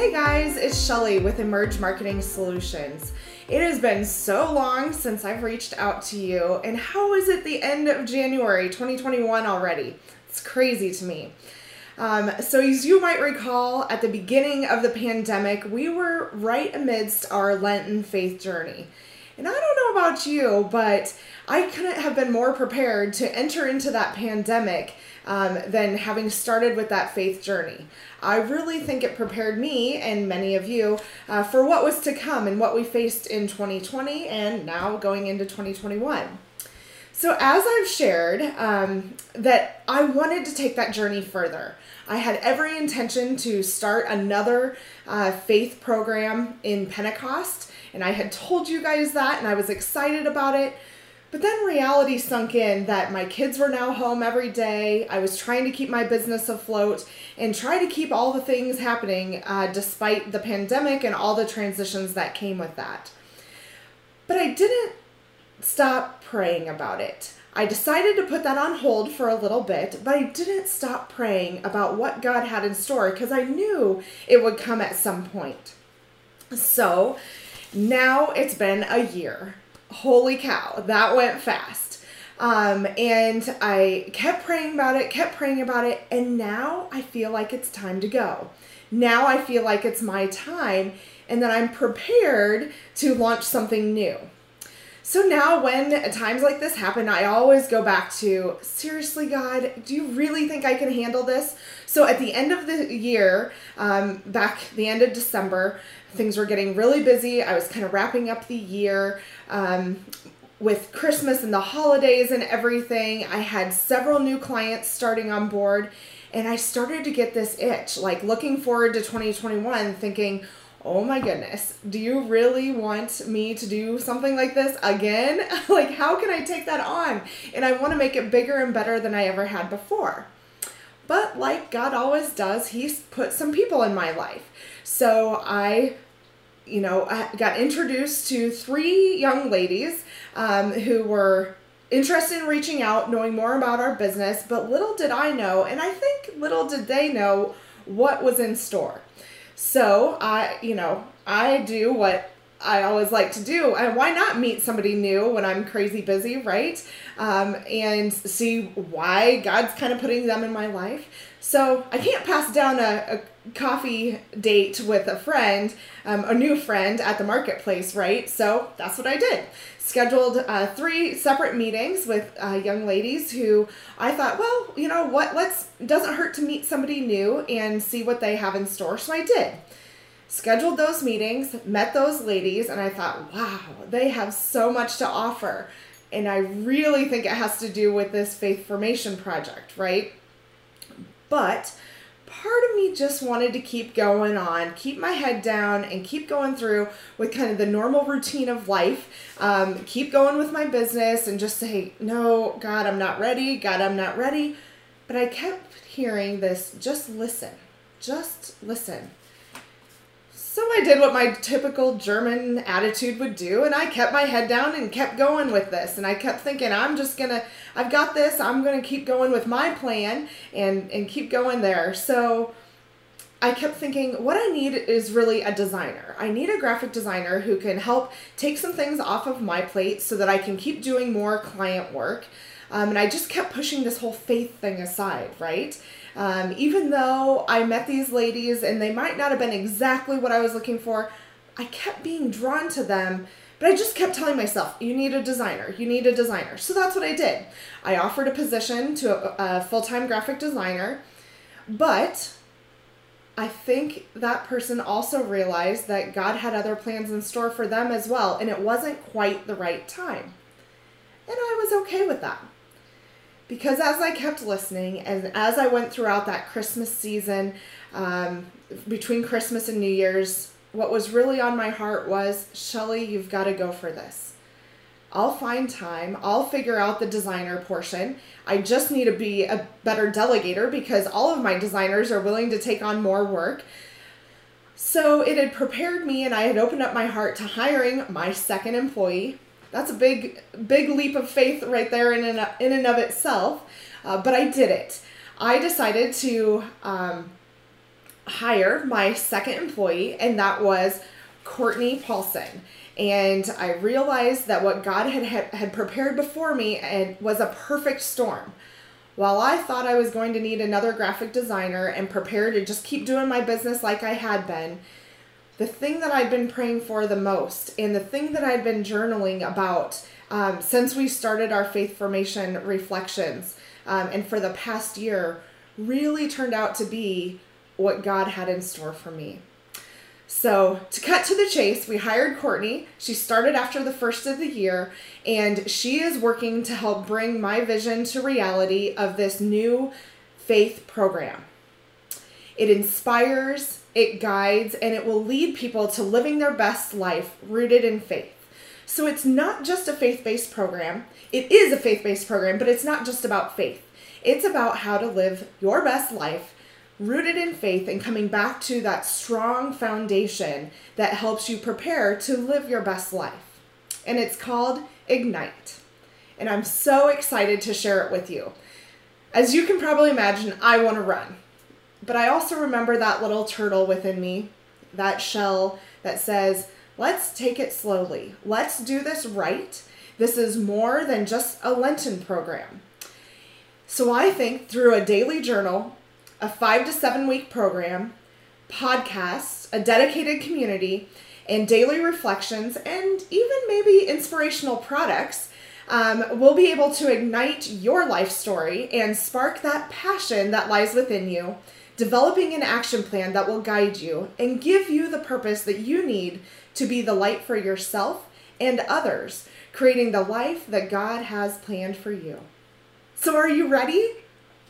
Hey guys, it's Shelly with Emerge Marketing Solutions. It has been so long since I've reached out to you, and how is it the end of January 2021 already? It's crazy to me. Um, so, as you might recall, at the beginning of the pandemic, we were right amidst our Lenten faith journey. And I don't know about you, but I couldn't have been more prepared to enter into that pandemic um, than having started with that faith journey. I really think it prepared me and many of you uh, for what was to come and what we faced in 2020 and now going into 2021. So, as I've shared, um, that I wanted to take that journey further. I had every intention to start another uh, faith program in Pentecost, and I had told you guys that, and I was excited about it. But then reality sunk in that my kids were now home every day. I was trying to keep my business afloat and try to keep all the things happening uh, despite the pandemic and all the transitions that came with that. But I didn't stop praying about it. I decided to put that on hold for a little bit, but I didn't stop praying about what God had in store because I knew it would come at some point. So now it's been a year holy cow, that went fast. Um, and I kept praying about it, kept praying about it, and now I feel like it's time to go. Now I feel like it's my time, and that I'm prepared to launch something new. So now, when times like this happen, I always go back to seriously, God, do you really think I can handle this? So at the end of the year, um, back the end of December, things were getting really busy. I was kind of wrapping up the year. Um, with Christmas and the holidays and everything, I had several new clients starting on board, and I started to get this itch, like looking forward to 2021, thinking, oh my goodness, do you really want me to do something like this again? like, how can I take that on? And I want to make it bigger and better than I ever had before. But like God always does, He's put some people in my life. So I, you know, I got introduced to three young ladies um, who were interested in reaching out, knowing more about our business. But little did I know, and I think little did they know what was in store. So I, you know, I do what I always like to do. And why not meet somebody new when I'm crazy busy, right? Um, and see why God's kind of putting them in my life. So I can't pass down a, a coffee date with a friend, um, a new friend at the marketplace, right? So that's what I did. Scheduled uh, three separate meetings with uh, young ladies who I thought, well, you know what? Let's doesn't hurt to meet somebody new and see what they have in store. So I did scheduled those meetings, met those ladies, and I thought, wow, they have so much to offer. And I really think it has to do with this faith formation project, right? But part of me just wanted to keep going on, keep my head down, and keep going through with kind of the normal routine of life. Um, keep going with my business and just say, no, God, I'm not ready. God, I'm not ready. But I kept hearing this just listen, just listen. So I did what my typical German attitude would do, and I kept my head down and kept going with this. And I kept thinking, I'm just gonna, I've got this, I'm gonna keep going with my plan and, and keep going there. So I kept thinking, what I need is really a designer. I need a graphic designer who can help take some things off of my plate so that I can keep doing more client work. Um, and I just kept pushing this whole faith thing aside, right? Um, even though I met these ladies and they might not have been exactly what I was looking for, I kept being drawn to them. But I just kept telling myself, you need a designer, you need a designer. So that's what I did. I offered a position to a, a full time graphic designer, but I think that person also realized that God had other plans in store for them as well, and it wasn't quite the right time. And I was okay with that because as I kept listening and as I went throughout that Christmas season, um, between Christmas and New Year's, what was really on my heart was Shelly, you've got to go for this. I'll find time. I'll figure out the designer portion. I just need to be a better delegator because all of my designers are willing to take on more work. So it had prepared me, and I had opened up my heart to hiring my second employee that's a big, big leap of faith right there in and, in and of itself. Uh, but I did it. I decided to um, hire my second employee, and that was Courtney Paulson. And I realized that what God had, had prepared before me and was a perfect storm. While I thought I was going to need another graphic designer and prepare to just keep doing my business like I had been, the thing that I'd been praying for the most and the thing that I'd been journaling about um, since we started our faith formation reflections um, and for the past year really turned out to be what God had in store for me. So, to cut to the chase, we hired Courtney. She started after the first of the year, and she is working to help bring my vision to reality of this new faith program. It inspires, it guides, and it will lead people to living their best life rooted in faith. So, it's not just a faith based program. It is a faith based program, but it's not just about faith. It's about how to live your best life rooted in faith and coming back to that strong foundation that helps you prepare to live your best life. And it's called Ignite. And I'm so excited to share it with you. As you can probably imagine, I want to run. But I also remember that little turtle within me, that shell that says, let's take it slowly. Let's do this right. This is more than just a Lenten program. So I think through a daily journal a five to seven week program, podcasts, a dedicated community, and daily reflections, and even maybe inspirational products, um, we'll be able to ignite your life story and spark that passion that lies within you, developing an action plan that will guide you and give you the purpose that you need to be the light for yourself and others, creating the life that God has planned for you. So, are you ready?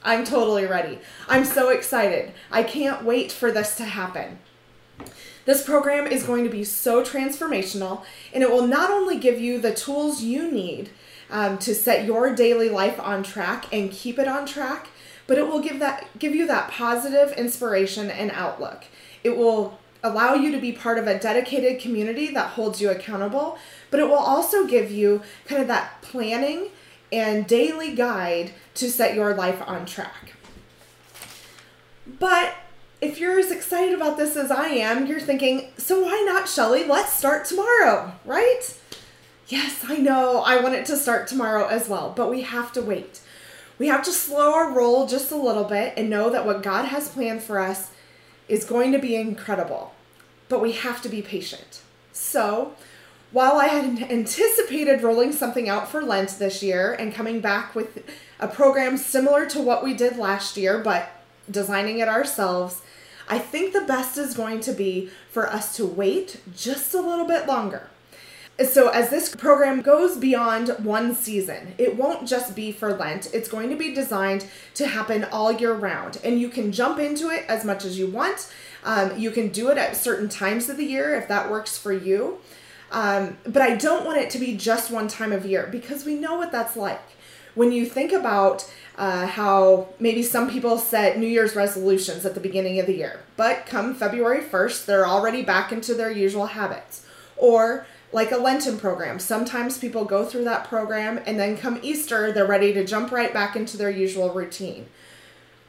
I'm totally ready. I'm so excited. I can't wait for this to happen. This program is going to be so transformational, and it will not only give you the tools you need um, to set your daily life on track and keep it on track, but it will give that give you that positive inspiration and outlook. It will allow you to be part of a dedicated community that holds you accountable, but it will also give you kind of that planning and daily guide to set your life on track. But if you're as excited about this as I am, you're thinking, so why not, Shelly? Let's start tomorrow, right? Yes, I know. I want it to start tomorrow as well, but we have to wait. We have to slow our roll just a little bit and know that what God has planned for us is going to be incredible. But we have to be patient. So, while I had anticipated rolling something out for Lent this year and coming back with a program similar to what we did last year, but designing it ourselves, I think the best is going to be for us to wait just a little bit longer. So, as this program goes beyond one season, it won't just be for Lent. It's going to be designed to happen all year round. And you can jump into it as much as you want. Um, you can do it at certain times of the year if that works for you. Um, but I don't want it to be just one time of year because we know what that's like. When you think about uh, how maybe some people set New Year's resolutions at the beginning of the year, but come February 1st, they're already back into their usual habits. Or like a Lenten program, sometimes people go through that program and then come Easter, they're ready to jump right back into their usual routine.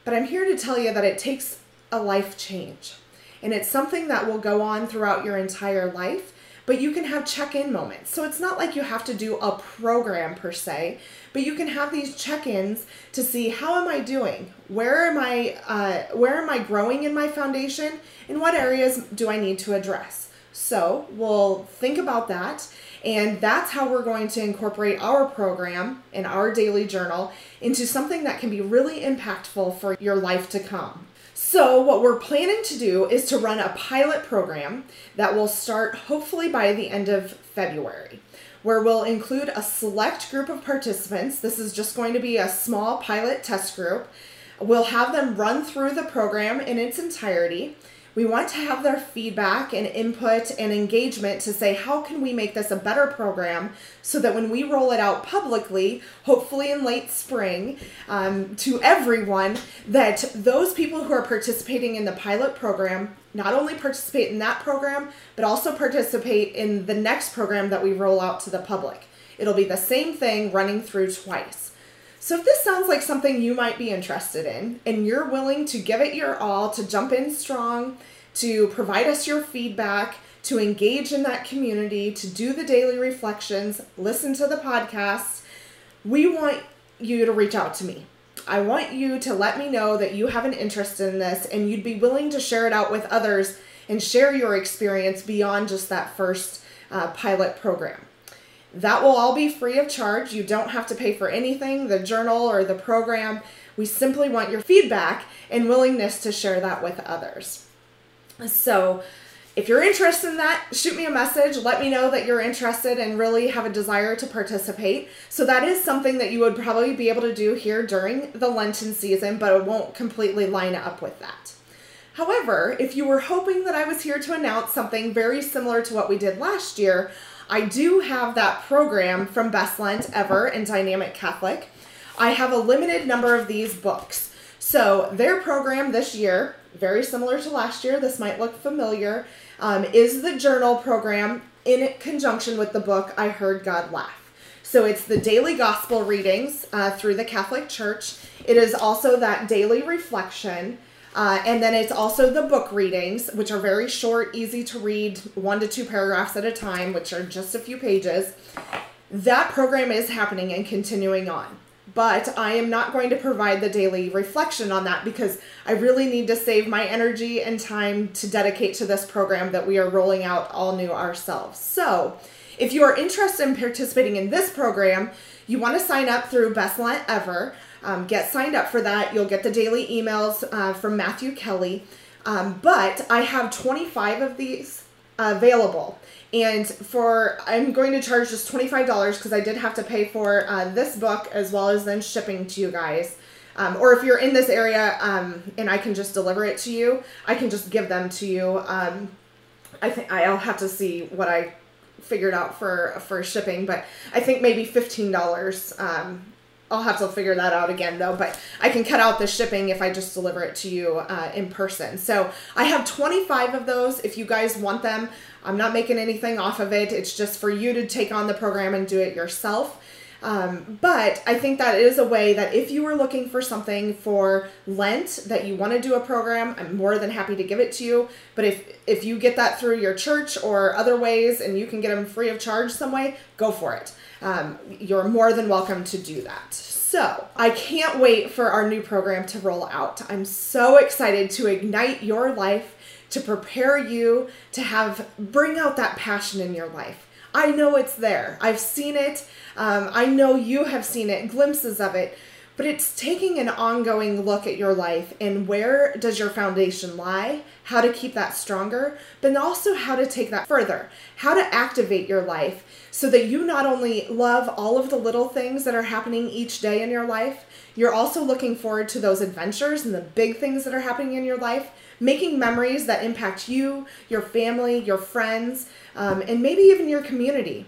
But I'm here to tell you that it takes a life change. And it's something that will go on throughout your entire life but you can have check in moments. So it's not like you have to do a program per se, but you can have these check ins to see how am I doing? Where am I? Uh, where am I growing in my foundation? And what areas do I need to address? So we'll think about that. And that's how we're going to incorporate our program and our daily journal into something that can be really impactful for your life to come. So, what we're planning to do is to run a pilot program that will start hopefully by the end of February, where we'll include a select group of participants. This is just going to be a small pilot test group. We'll have them run through the program in its entirety. We want to have their feedback and input and engagement to say, how can we make this a better program so that when we roll it out publicly, hopefully in late spring, um, to everyone, that those people who are participating in the pilot program not only participate in that program, but also participate in the next program that we roll out to the public. It'll be the same thing running through twice. So, if this sounds like something you might be interested in and you're willing to give it your all, to jump in strong, to provide us your feedback, to engage in that community, to do the daily reflections, listen to the podcast, we want you to reach out to me. I want you to let me know that you have an interest in this and you'd be willing to share it out with others and share your experience beyond just that first uh, pilot program. That will all be free of charge. You don't have to pay for anything, the journal or the program. We simply want your feedback and willingness to share that with others. So, if you're interested in that, shoot me a message. Let me know that you're interested and really have a desire to participate. So, that is something that you would probably be able to do here during the Lenten season, but it won't completely line up with that. However, if you were hoping that I was here to announce something very similar to what we did last year, I do have that program from Best Lent Ever and Dynamic Catholic. I have a limited number of these books. So, their program this year, very similar to last year, this might look familiar, um, is the journal program in conjunction with the book I Heard God Laugh. So, it's the daily gospel readings uh, through the Catholic Church. It is also that daily reflection uh, and then it's also the book readings, which are very short, easy to read, one to two paragraphs at a time, which are just a few pages. That program is happening and continuing on. But I am not going to provide the daily reflection on that because I really need to save my energy and time to dedicate to this program that we are rolling out all new ourselves. So, if you are interested in participating in this program, you want to sign up through Best Lent Ever. Um, get signed up for that. You'll get the daily emails uh, from Matthew Kelly. Um, but I have 25 of these available. And for, I'm going to charge just $25 because I did have to pay for uh, this book as well as then shipping to you guys. Um, or if you're in this area um, and I can just deliver it to you, I can just give them to you. Um, I think I'll have to see what I figured out for for shipping, but I think maybe fifteen dollars um, I'll have to figure that out again though, but I can cut out the shipping if I just deliver it to you uh, in person. So I have 25 of those. If you guys want them, I'm not making anything off of it. It's just for you to take on the program and do it yourself. Um, but I think that is a way that if you are looking for something for Lent that you want to do a program, I'm more than happy to give it to you. But if if you get that through your church or other ways and you can get them free of charge some way, go for it um, you're more than welcome to do that. So, I can't wait for our new program to roll out. I'm so excited to ignite your life, to prepare you to have bring out that passion in your life. I know it's there. I've seen it. Um, I know you have seen it, glimpses of it. But it's taking an ongoing look at your life and where does your foundation lie, how to keep that stronger, but also how to take that further, how to activate your life so that you not only love all of the little things that are happening each day in your life, you're also looking forward to those adventures and the big things that are happening in your life, making memories that impact you, your family, your friends, um, and maybe even your community.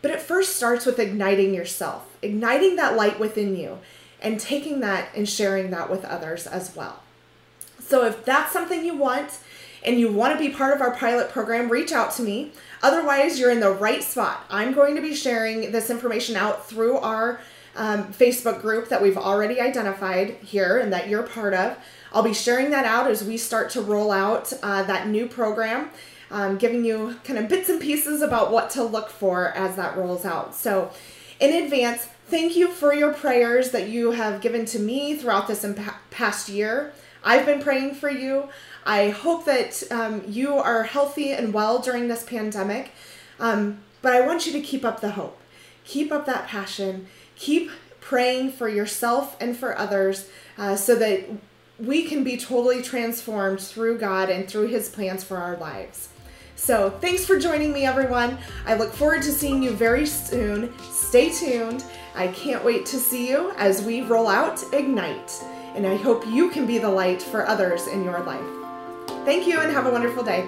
But it first starts with igniting yourself, igniting that light within you, and taking that and sharing that with others as well. So if that's something you want, and you want to be part of our pilot program, reach out to me. Otherwise, you're in the right spot. I'm going to be sharing this information out through our um, Facebook group that we've already identified here and that you're part of. I'll be sharing that out as we start to roll out uh, that new program, um, giving you kind of bits and pieces about what to look for as that rolls out. So, in advance, thank you for your prayers that you have given to me throughout this past year. I've been praying for you. I hope that um, you are healthy and well during this pandemic. Um, but I want you to keep up the hope, keep up that passion, keep praying for yourself and for others uh, so that we can be totally transformed through God and through His plans for our lives. So, thanks for joining me, everyone. I look forward to seeing you very soon. Stay tuned. I can't wait to see you as we roll out Ignite. And I hope you can be the light for others in your life. Thank you and have a wonderful day.